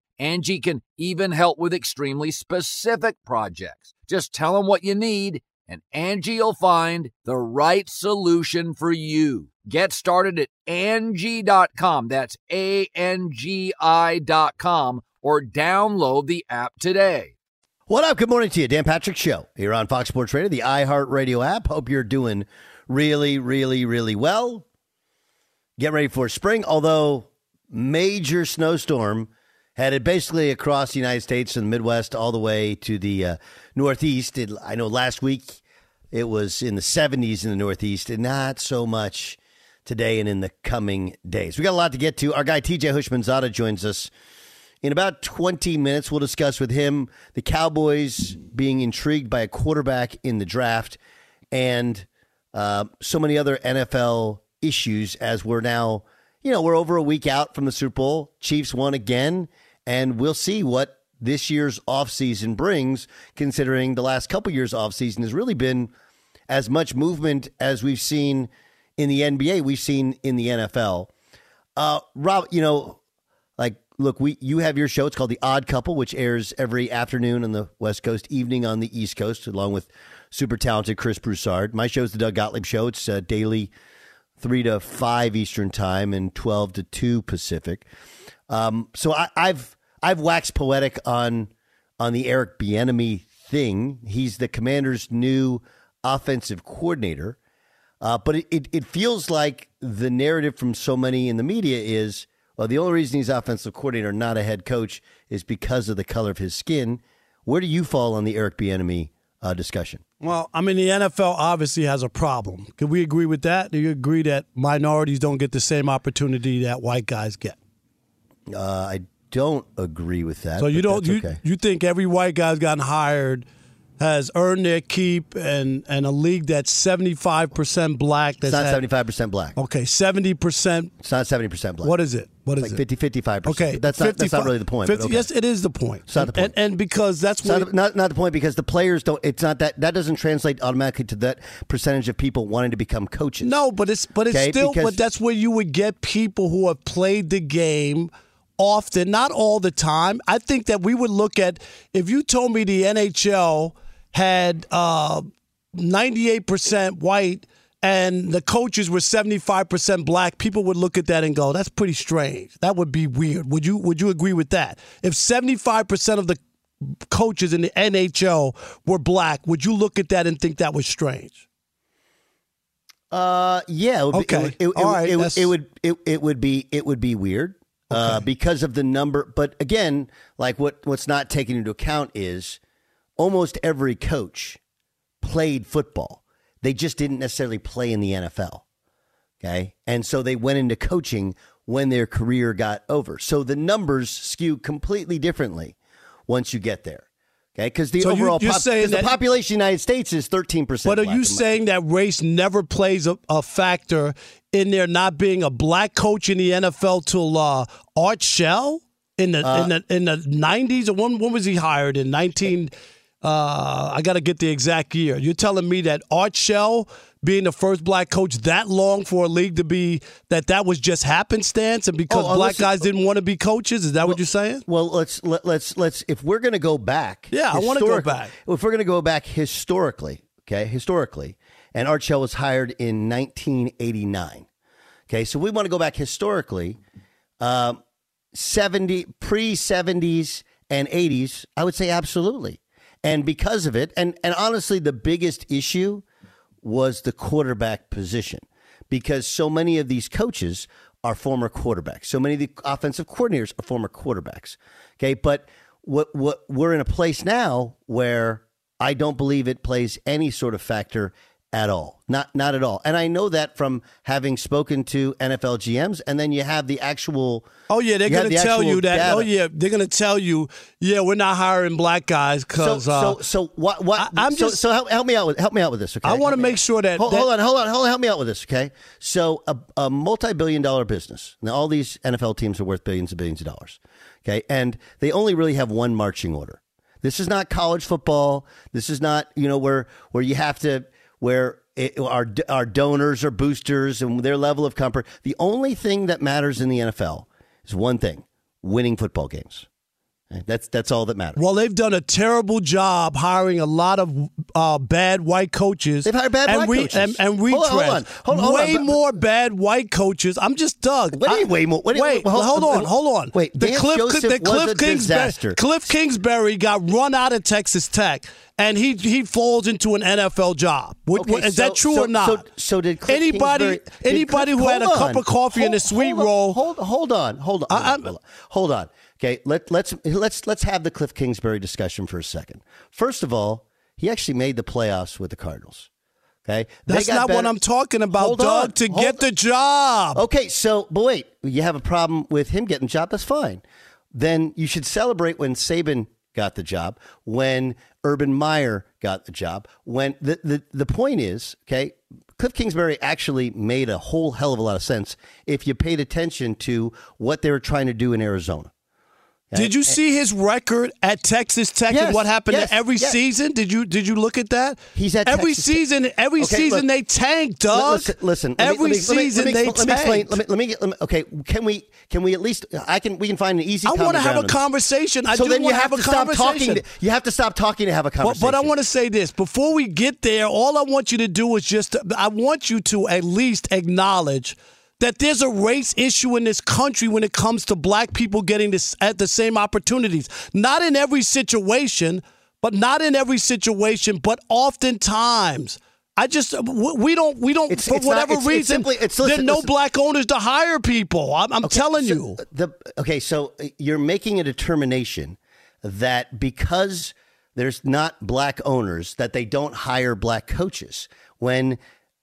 Angie can even help with extremely specific projects. Just tell them what you need and Angie'll find the right solution for you. Get started at Angie.com. That's A N G I.com or download the app today. What up? Good morning to you. Dan Patrick Show here on Fox Sports Radio, the iHeartRadio app. Hope you're doing really, really, really well. Get ready for spring, although major snowstorm headed basically across the United States and the Midwest all the way to the uh, Northeast. It, I know last week it was in the 70s in the Northeast, and not so much today and in the coming days. We got a lot to get to. Our guy TJ Houshmandzadeh joins us in about 20 minutes. We'll discuss with him the Cowboys being intrigued by a quarterback in the draft and uh, so many other NFL issues as we're now, you know, we're over a week out from the Super Bowl. Chiefs won again, and we'll see what this year's offseason brings, considering the last couple years' offseason has really been as much movement as we've seen in the NBA, we've seen in the NFL. Uh, Rob, you know, like, look, we you have your show. It's called The Odd Couple, which airs every afternoon on the West Coast, evening on the East Coast, along with super talented Chris Broussard. My show is The Doug Gottlieb Show. It's uh, daily, three to five Eastern time and twelve to two Pacific. Um, so I, I've I've waxed poetic on on the Eric Bieniemy thing. He's the Commanders' new offensive coordinator. Uh, but it, it, it, feels like the narrative from so many in the media is well, the only reason he's offensive coordinator, not a head coach, is because of the color of his skin. Where do you fall on the Eric Bieniemy uh, discussion? Well, I mean, the NFL obviously has a problem. Can we agree with that? Do you agree that minorities don't get the same opportunity that white guys get? Uh, I don't agree with that. So you don't you, okay. you think every white guy's gotten hired – has earned their keep and, and a league that's 75% black. That's it's not 75% black. Okay, 70%. It's not 70% black. What is it? What is like it? 50, 55%. Okay. That's, not, that's not really the point. 50, okay. Yes, it is the point. It's not the point. And, and because that's what. Not, not, not the point because the players don't, it's not that, that doesn't translate automatically to that percentage of people wanting to become coaches. No, but it's, but it's okay? still, because, but that's where you would get people who have played the game often, not all the time. I think that we would look at, if you told me the NHL – had uh, 98% white and the coaches were 75% black, people would look at that and go, that's pretty strange. That would be weird. Would you would you agree with that? If 75% of the coaches in the NHL were black, would you look at that and think that was strange? Uh, yeah. It would okay. Be, it, it, All right. It, it, it, would it, it would be it would be weird uh, okay. uh, because of the number. But again, like what what's not taken into account is almost every coach played football. They just didn't necessarily play in the NFL. Okay. And so they went into coaching when their career got over. So the numbers skew completely differently once you get there. Okay, because the so overall you, pop, saying the population of the United States is thirteen percent. But are you saying that race never plays a, a, factor in there not being a black coach in the NFL till uh, Art Shell in the uh, in the in the nineties? Or when when was he hired in nineteen? 19- uh, I got to get the exact year. You're telling me that Art Shell being the first black coach that long for a league to be that that was just happenstance and because oh, black guys didn't want to be coaches? Is that well, what you're saying? well let's let, let's let's if we're going to go back yeah i want to go back. if we're going to go back historically okay historically and art shell was hired in 1989 okay so we want to go back historically um, 70 pre 70s and 80s i would say absolutely and because of it, and, and honestly, the biggest issue was the quarterback position because so many of these coaches are former quarterbacks. So many of the offensive coordinators are former quarterbacks. Okay. But what, what we're in a place now where I don't believe it plays any sort of factor at all. Not not at all. And I know that from having spoken to NFL GMs, and then you have the actual. Oh yeah, they're going to the tell you that. data. Oh yeah, they're going to tell you. Yeah, we're not hiring black guys So, because. uh, so, so what? What? I- I'm so, just- so help, help me out with help me out with this. Okay, I want to make sure that, Hold, that- hold on, hold on, hold on. Help me out with this, okay? So, a, a multi-billion-dollar business. Now, all these NFL teams are worth billions and billions of dollars, okay? And they only really have one marching order. This is not college football. This is not you know where where you have to where it, our our donors are boosters and their level of comfort. The only thing that matters in the NFL is one thing: winning football games. That's that's all that matters. Well, they've done a terrible job hiring a lot of uh, bad white coaches. They've hired bad and white coaches. and, and Hold on, hold on, hold on, hold way on, more bad white coaches. I'm just Doug. What do you I- way more? What you- wait, hold- hold, on, hold on. wait, the Vance Cliff, Joseph the Cliff Kingsbury, disaster. Cliff Kingsbury got run out of Texas Tech, and he he falls into an NFL job. What- Okay, what- is so- that true so- or not? So, so did Cliff anybody anybody Cliff- who had a hold cup of coffee and a sweet hold on, roll? Hold, hold on, hold on, hold on, hold on. On. Okay, let, let's let's let's have the Cliff Kingsbury discussion for a second. First of all, he actually made the playoffs with the Cardinals. Okay, They That's not what I'm talking about, Hold Doug. on, to get the job. Okay, so but wait, you have a problem with him getting the job. That's fine. Then you should celebrate when Saban got the job, when Urban Meyer got the job. When the the, the point is, okay, Cliff Kingsbury actually made a whole hell of a lot of sense if you paid attention to what they were trying to do in Arizona. Did you eh. see his record at Texas Tech Yes, and what happened yes, every yes. season? Did you did you look at that? He's at every Texas season. Every Okay, season look. they tank, Doug. Listen, listen. every let me- let me- season they let me explain. Let me, let me get. Let me, okay, can we? Can we at least? I can. We can find an easy. I want to have a conversation. I so do then you want to have have to a stop talking. conversation. To, you have to stop talking to have a But, conversation. but I want to say this before we get there. All I want you to do is just I want you to at least acknowledge that there's a race issue in this country when it comes to black people getting this at the same opportunities. Not in every situation, but not in every situation, but oftentimes. I just we don't we don't It's- for it's whatever it's- it's reason simply- it's- there are no listen. black owners to hire people. I'm, I'm Okay, telling so you. The okay, so uh, you're making a determination that because there's not black owners that they don't hire black coaches when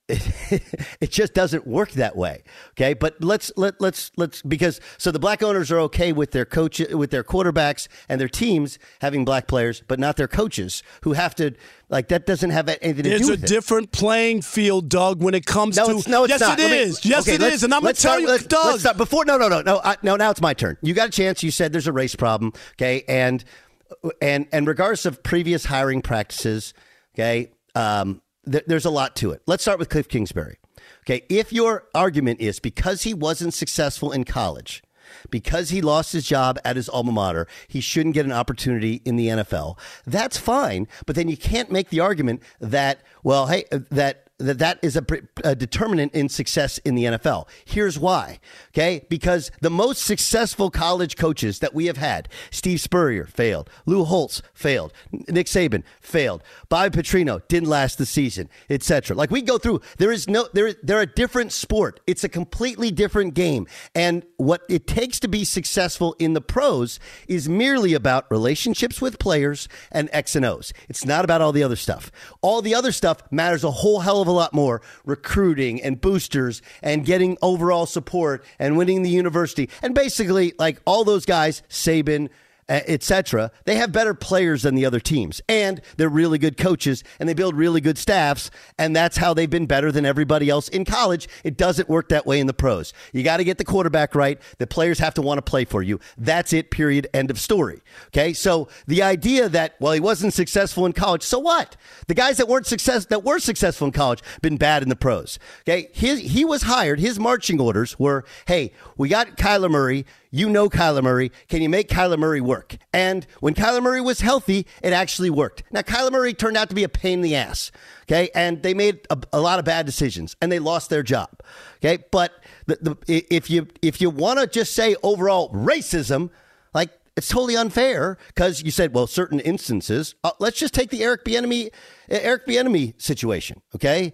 it, it just doesn't work that way. Okay, but let's let let's let's because so the black owners are okay with their coach with their quarterbacks and their teams having black players, but not their coaches who have to like that doesn't have anything to There's do a with it. different playing field, Doug, when it comes No, to it's, no, it's yes, not. it me- is. Yes, okay, it. And I'm going to tell you, let's, Doug. Let's start before. No, no, no, no. I, no, now it's my turn. You got a chance. You said there's a race problem. Okay, and and and regardless of previous hiring practices, okay, um, th- there's a lot to it. Let's start with Cliff Kingsbury. Okay, if your argument is because he wasn't successful in college. Because he lost his job at his alma mater, he shouldn't get an opportunity in the NFL. That's fine, but then you can't make the argument that, well, hey, uh, that that that is a, a determinant in success in the NFL. Here's why. Okay, because the most successful college coaches that we have had, Steve Spurrier failed, Lou Holtz failed, Nick Saban failed, Bobby Petrino didn't last the season, etc. Like we go through, there is no there they're a different sport. It's a completely different game, and what it takes to be successful in the pros is merely about relationships with players and X and O's. It's not about all the other stuff. All the other stuff matters a whole hell of a lot more. Recruiting and boosters and getting overall support and winning the university and basically like all those guys, Saban etc. They have better players than the other teams, and they're really good coaches, and they build really good staffs, and that's how they've been better than everybody else in college. It doesn't work that way in the pros. You got to get the quarterback right. The players have to want to play for you. That's it. Period. End of story. Okay. So the idea that well he wasn't successful in college, so what? The guys that weren't success that were successful in college been bad in the pros. Okay. His, he was hired. His marching orders were, hey, we got Kyler Murray. You know Kyler Murray. Can you make Kyler Murray work? And when Kyler Murray was healthy, it actually worked. Now, Kyler Murray turned out to be a pain in the ass. Okay. And they made a, a lot of bad decisions and they lost their job. Okay. But the, the, if you, if you want to just say overall racism, like it's totally unfair because you said, well, certain instances, uh, let's just take the Eric Bieniemy, Eric Bieniemy situation. Okay.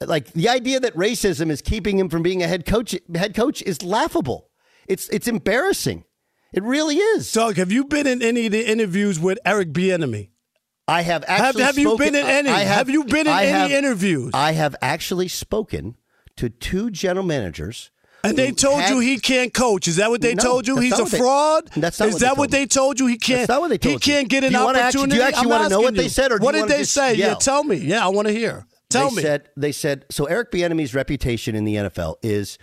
Like the idea that racism is keeping him from being a head coach, head coach is laughable. It's it's embarrassing. It really is. Doug, have you been in any of the interviews with Eric Bieniemy? I have Have, actually have you spoken- been in any? I have, you been in I any have- interviews? I have actually spoken to two general managers. and they told had- you he can't coach. Is that what they No, told you? He's a they- fraud. that's not Is what that what they told you? He can't. That's not what they He told you. can't get an Do you wanna actually- opportunity. do you actually I'm wanna know what they said, or what did they say? Yeah, tell me. Yeah, I want to hear. Tell they me. Said, they said so. Eric Bieniemy's reputation in the NFL is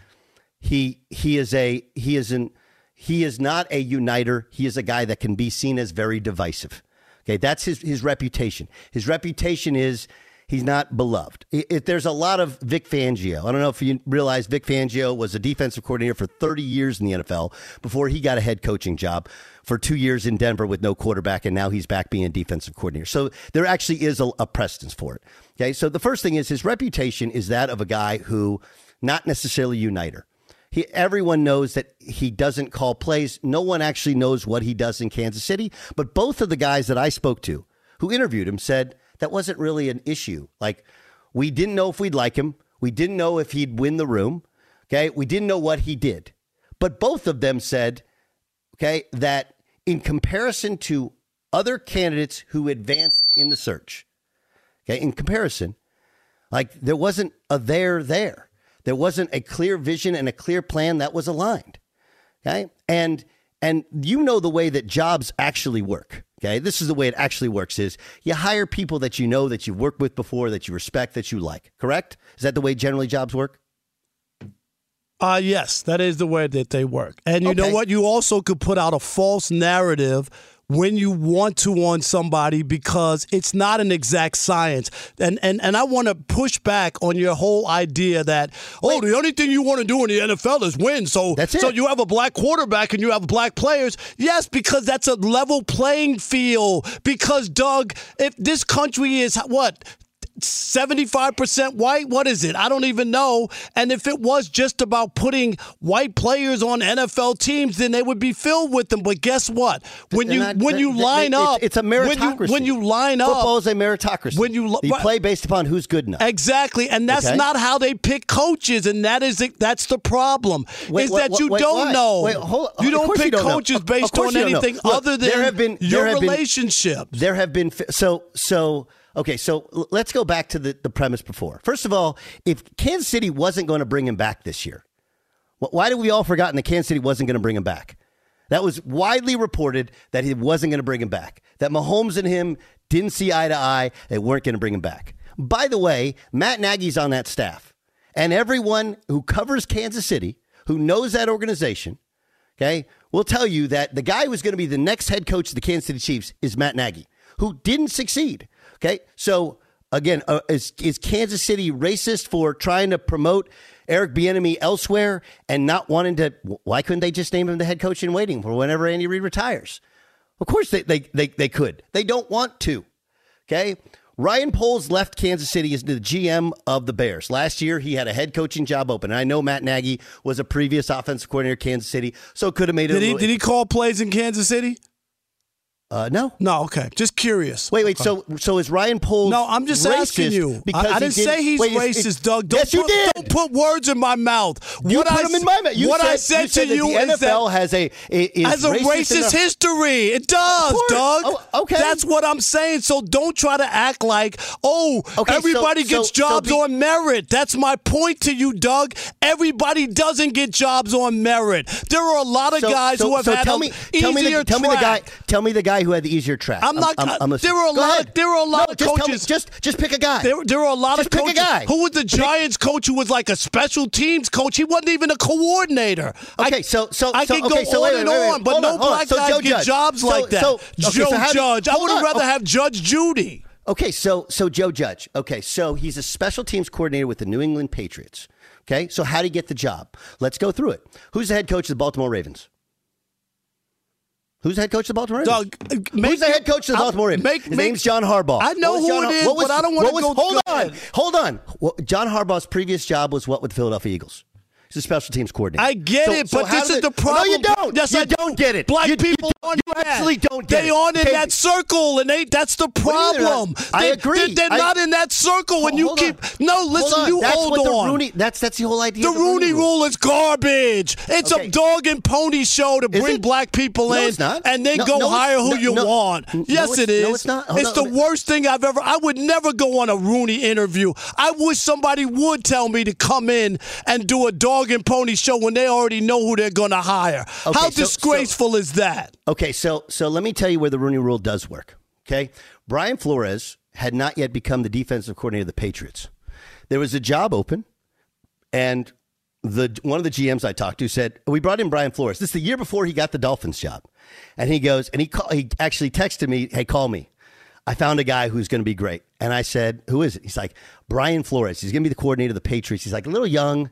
he he is a he is an he is not a uniter. He is a guy that can be seen as very divisive. Okay, that's his his reputation. His reputation is he's not beloved. If there's a lot of Vic Fangio. I don't know if you realize Vic Fangio was a defensive coordinator for 30 years in the NFL before he got a head coaching job for two years in Denver with no quarterback, and now he's back being a defensive coordinator. So there actually is a, a precedence for it. Okay, so the first thing is his reputation is that of a guy who not necessarily uniter. He, everyone knows that he doesn't call plays. No one actually knows what he does in Kansas City. But both of the guys that I spoke to who interviewed him said that wasn't really an issue. Like, we didn't know if we'd like him. We didn't know if he'd win the room. Okay. We didn't know what he did. But both of them said, okay, that in comparison to other candidates who advanced in the search, okay, in comparison, like there wasn't a there there. There wasn't a clear vision and a clear plan that was aligned. Okay. And and you know the way that jobs actually work. Okay. This is the way it actually works is you hire people that you know that you've worked with before, that you respect, that you like. Correct? Is that the way generally jobs work? Uh, yes, that is the way that they work. And you know what? You also could put out a false narrative when you want to on somebody because it's not an exact science. And and, and I want to push back on your whole idea that, oh, the only thing you want to do in the NFL is win. So, That's so you have a black quarterback and you have black players. Yes, because that's a level playing field. Because, Doug, if this country is what? 75% white? What is it? I don't even know. And if it was just about putting white players on NFL teams, then they would be filled with them. But guess what? When They're you not- when you they- they- line it's- up, it's a when you- meritocracy. When you, line up, Football is a meritocracy. When you you right. play based upon who's good enough. Exactly, and that's Okay. not how they pick coaches, and that is that's the problem. Wait, is that you wait, don't know. Wait, hold- you don't course you pick don't coaches of based on know. anything Look, other than there have been- your there have been- relationship. There have been so so okay. So let's go back to the, the premise before. First of all, if Kansas City wasn't going to bring him back this year, why did we all forgotten that Kansas City wasn't going to bring him back? That was widely reported that he wasn't going to bring him back. That Mahomes and him didn't see eye to eye. They weren't going to bring him back. By the way, Matt Nagy's on that staff, and everyone who covers Kansas City, who knows that organization, okay, will tell you that the guy who's going to be the next head coach of the Kansas City Chiefs is Matt Nagy, who didn't succeed. Okay, so again, uh, is is Kansas City racist for trying to promote Eric Bieniemy elsewhere and not wanting to? Why couldn't they just name him the head coach in waiting for whenever Andy Reid retires? Of course they they they, they could. They don't want to. Okay. Ryan Poles left Kansas City as the GM of the Bears. Last year, he had a head coaching job open. And I know Matt Nagy was a previous offensive coordinator at Kansas City, so could have made it. Did a he little- did he call plays in Kansas City? Uh, no. No, okay. Just curious. Wait, wait. So, so is Ryan Poles? No, I'm just asking you. Because I, I he didn't say he's wait, racist, is- Doug. Don't yes, you put, did. Don't put words in my mouth. You what put I, them in my mouth. You what said, I said, you said to you that the is NFL that has a is has a racist, racist history. It does. Doug. Oh, okay. That's what I'm saying. So don't try to act like, oh, Okay, everybody so- gets so jobs be- on merit. That's my point to you, Doug. Everybody doesn't get jobs on merit. There are a lot of So- guys so- who have so had tell a me, tell me, easier the, tell me the guy, tell me the guy who had the easier track. I'm not. there were a Go lot. ahead. There were a lot No, of just tell me- coaches. just, just pick a guy. There, there were a lot Just of pick a coaches. guy. Who was the Giants coach who was like a special teams coach? He wasn't even a coordinator. Okay, I, so so I so, could okay, go so on wait, and wait, wait. on, but Hold no on, black So guys Joe get Judge. jobs So- like that. so- okay, Joe so Judge. I would have rather have Judge Judy. Okay, so so Joe Judge. Okay, so he's a special teams coordinator with the New England Patriots. Okay, so how did he get the job? Let's go through it. Who's the head coach of the Baltimore Ravens? Who's the head coach of the Baltimore Ravens? Doug, uh, make- Who's the head coach of the Baltimore Ravens? make- His make- name's John Harbaugh. I know who John it is, was- but I don't what was- go- Hold go on, ahead. hold on. John Harbaugh's previous job was what with the Philadelphia Eagles. He's a special teams coordinator. I get So- it, so but this is it- the problem. No, you don't. Yes, you I don't get it. Black You- you people you that. actually don't get they it. aren't in Okay, that circle, and they that's the What do they're problem. I They- agree. They're, they're I- not in that circle when you keep. on. No, listen, Hold you that's hold what on. The Rooney, that's that's the whole idea. The of Rooney rule is garbage. It's Okay. a dog and pony show to Is bring it? black people No, in, it's not. and then No, go no, hire who you want. Yes, it is. no, it's not. It's the worst thing I've ever. I would never go on a Rooney interview. I wish somebody would tell me to come in and do a dog and pony show when they already know who they're going to hire. Okay, How so- disgraceful is that? Okay, so so let me tell you where the Rooney Rule does work. Okay, Brian Flores had not yet become the defensive coordinator of the Patriots. There was a job open, and the one of the GMs I talked to said we brought in Brian Flores. This is the year before he got the Dolphins job, and he goes and he call, he actually texted me, "Hey, call me." I found a guy who's going to be great, and I said, "Who is it?" He's like Brian Flores. He's going to be the coordinator of the Patriots. He's like a little young,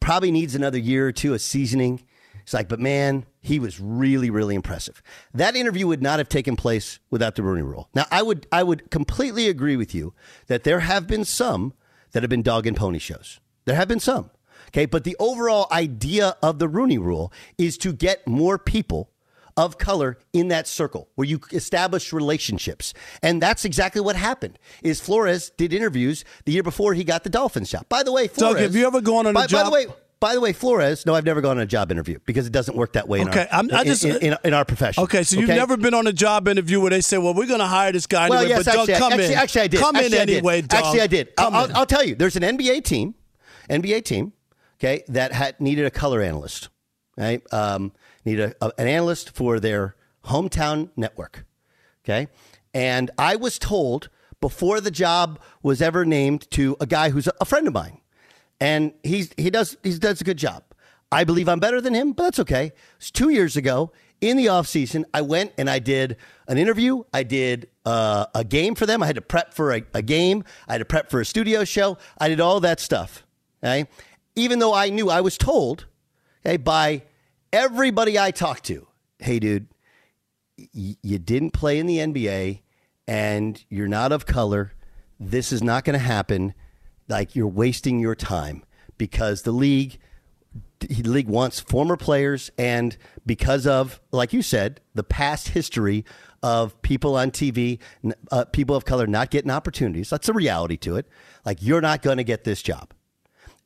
probably needs another year or two of seasoning. It's like, but man, he was really, really impressive. That interview would not have taken place without the Rooney Rule. Now, I would, I would completely agree with you that there have been some that have been dog and pony shows. There have been some. Okay, but the overall idea of the Rooney Rule is to get more people of color in that circle where you establish relationships. And that's exactly what happened. Is Flores did interviews the year before he got the Dolphins job. By the way, Flores Doug, have you ever gone on a by, By job- the way, by the way, Flores, no, I've never gone on a job interview because it doesn't work that way in, Okay, our, I'm- I just- in, in, in our profession. Okay, so you've okay? never been on a job interview where they say, "Well, we're going to hire this guy Well, anyway." yes, but Doug, actually, come actually, in. actually, I did. Come actually, in I did. anyway, Doug. Actually, I did. In. I'll, I'll tell you. There's an NBA team, NBA team, okay, that had needed a color analyst, right? Um, needed a, a- an analyst for their hometown network, okay. And I was told before the job was ever named to a guy who's a, a friend of mine, and he's he does he does a good job. I believe I'm better than him, but that's okay. It's two years ago in the off season. I went and I did an interview. I did uh, a game for them. I had to prep for a, a game. I had to prep for a studio show. I did all that stuff. Okay, even though I knew I was told, okay, by everybody I talked to, hey, dude, y- you didn't play in the NBA and you're not of color. This is not going to happen. Like you're wasting your time because the league the league wants former players and because of like you said the past history of people on tv uh, people of color not getting opportunities that's a reality to it like you're not going to get this job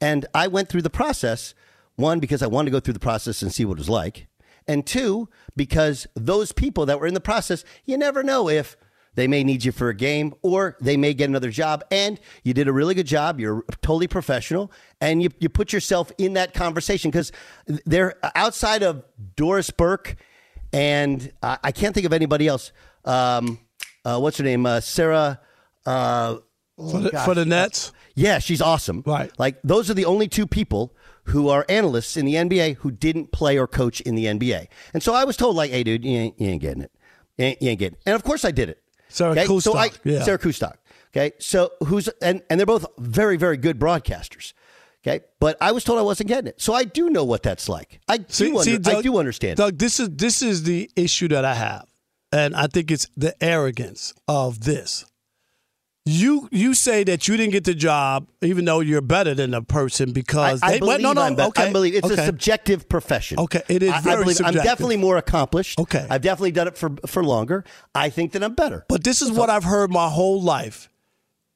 and i went through the process one because i wanted to go through the process and see what it was like and two because those people that were in the process you never know if they may need you for a game or they may get another job. And you did a really good job. You're totally professional and you, you put yourself in that conversation because they're outside of Doris Burke and I, I can't think of anybody else. Um, uh, what's her name? Uh, Sarah. Uh, for, the, for the Nets. Yeah, she's awesome. Right. Like those are the only two people who are analysts in the NBA who didn't play or coach in the NBA. And so I was told, like, hey, dude, you ain't, you ain't getting it. You ain't, you ain't getting it. And of course I did it. Sarah okay? So I, yeah. Sarah Kustok. Okay. So who's, and, and they're both very, very good broadcasters. Okay. But I was told I wasn't getting it. So I do know what that's like. I do, under, I do understand. Doug, this is this is the issue that I have, and I think it's the arrogance of this. You you say that you didn't get the job, even though you're better than the person because I, I they, believe no no I'm, okay I believe it's okay. a subjective profession. Okay, it is I, I very believe I'm definitely more accomplished. Okay. I've definitely done it for for longer. I think that I'm better. But this is what I've heard my whole life.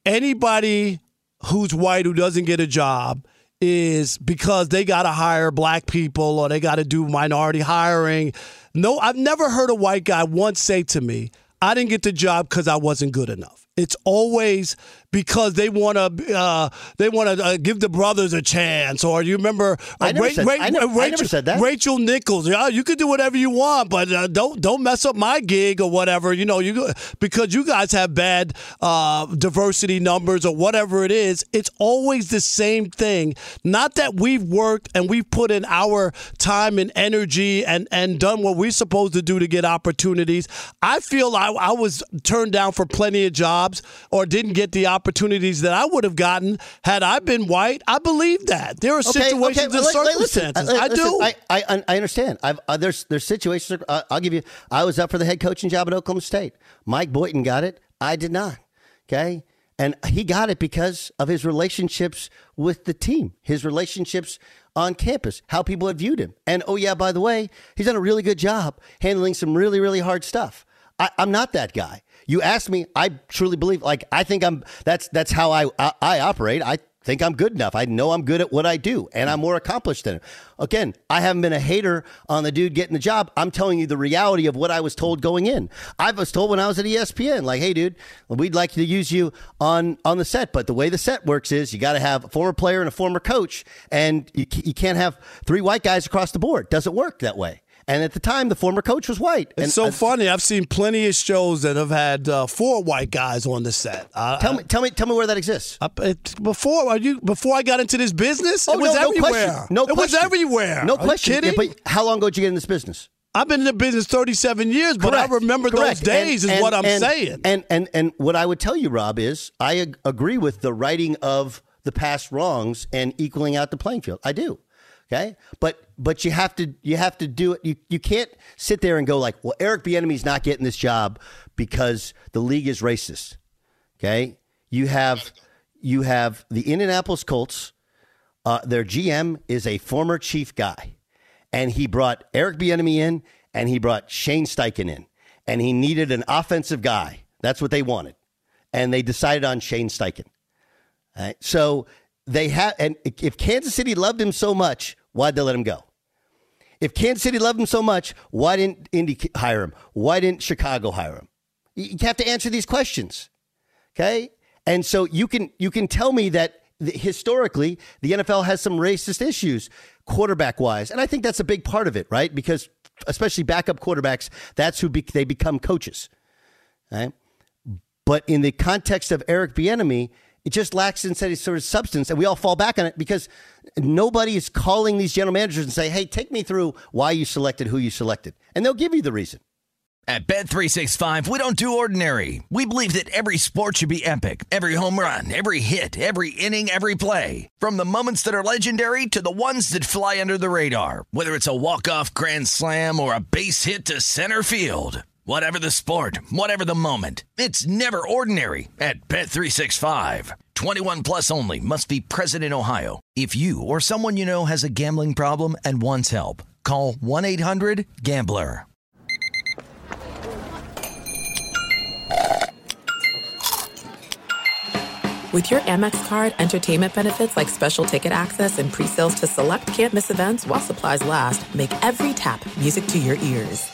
Anybody who's white who doesn't get a job is because they got to hire black people or they got to do minority hiring. No, I've never heard a white guy once say to me, I didn't get the job because I wasn't good enough. It's always because they want to uh, they want to uh, give the brothers a chance. Or you remember uh, I never said- I never- Rachel, never said that. Rachel Nichols. Yeah, you can do whatever you want, but uh, don't don't mess up my gig or whatever. You know, you because you guys have bad uh, diversity numbers or whatever it is. It's always the same thing. Not that we've worked and we've put in our time and energy and and done what we're supposed to do to get opportunities. I feel I, I was turned down for plenty of jobs or didn't get the opportunities that I would have gotten had I been white. I believe that there are situations and li- li- listen, circumstances. uh, I listen, do. I, I, I understand. I've, uh, there's there's situations. Uh, I'll give you. I was up for the head coaching job at Oklahoma State. Mike Boynton got it. I did not. Okay. And he got it because of his relationships with the team, his relationships on campus, how people had viewed him. And oh, yeah, by the way, he's done a really good job handling some really, really hard stuff. I, am not that guy. You asked me, I truly believe, like, I think I'm, that's, that's how I, I, I operate. I think I'm good enough. I know I'm good at what I do and I'm more accomplished than him. Again, I haven't been a hater on the dude getting the job. I'm telling you the reality of what I was told going in. I was told when I was at ESPN, like, hey, dude, we'd like to use you on, on the set, but the way the set works is you got to have a former player and a former coach, and you, you can't have three white guys across the board. Doesn't work that way. And at the time, the former coach was white. It's and, so uh, funny. I've seen plenty of shows that have had uh, four white guys on the set. Uh, tell me, tell me, tell me where that exists. Before are you before I got into this business, oh, it was no, everywhere. No question. No it question. was everywhere. No question. kidding? Yeah, but how long ago did you get in this business? I've been in the business 37 years, but Correct. I remember Correct. those days. And, is and, what I'm and, saying. And and and what I would tell you, Rob, is I ag- agree with the righting of the past wrongs and equaling out the playing field. I do. Okay, but but you have to you have to do it. You you can't sit there and go like, well, Eric Bieniemy's not getting this job because the league is racist. Okay, you have you have the Indianapolis Colts. Uh, their GM is a former Chief guy, and he brought Eric Bieniemy in, and he brought Shane Steichen in, and he needed an offensive guy. That's what they wanted, and they decided on Shane Steichen. Right, so they have, and if Kansas City loved him so much, why'd they let him go? If Kansas City loved him so much, why didn't Indy hire him? Why didn't Chicago hire him? You have to answer these questions, okay? And so you can you can tell me that historically the NFL has some racist issues, quarterback wise, and I think that's a big part of it, right? Because especially backup quarterbacks, that's who be, they become coaches, right? But in the context of Eric Bieniemy, it just lacks in any sort of substance, and we all fall back on it because nobody is calling these general managers and say, "Hey, take me through why you selected who you selected," and they'll give you the reason. At Bet365, we don't do ordinary. We believe that every sport should be epic. Every home run, every hit, every inning, every play. From the moments that are legendary to the ones that fly under the radar. Whether it's a walk-off grand slam or a base hit to center field. Whatever the sport, whatever the moment, it's never ordinary at Bet365. 21 plus only must be present in Ohio. If you or someone you know has a gambling problem and wants help, call 1-800-GAMBLER. With your Amex card, entertainment benefits like special ticket access and pre-sales to select campus events while supplies last make every tap music to your ears.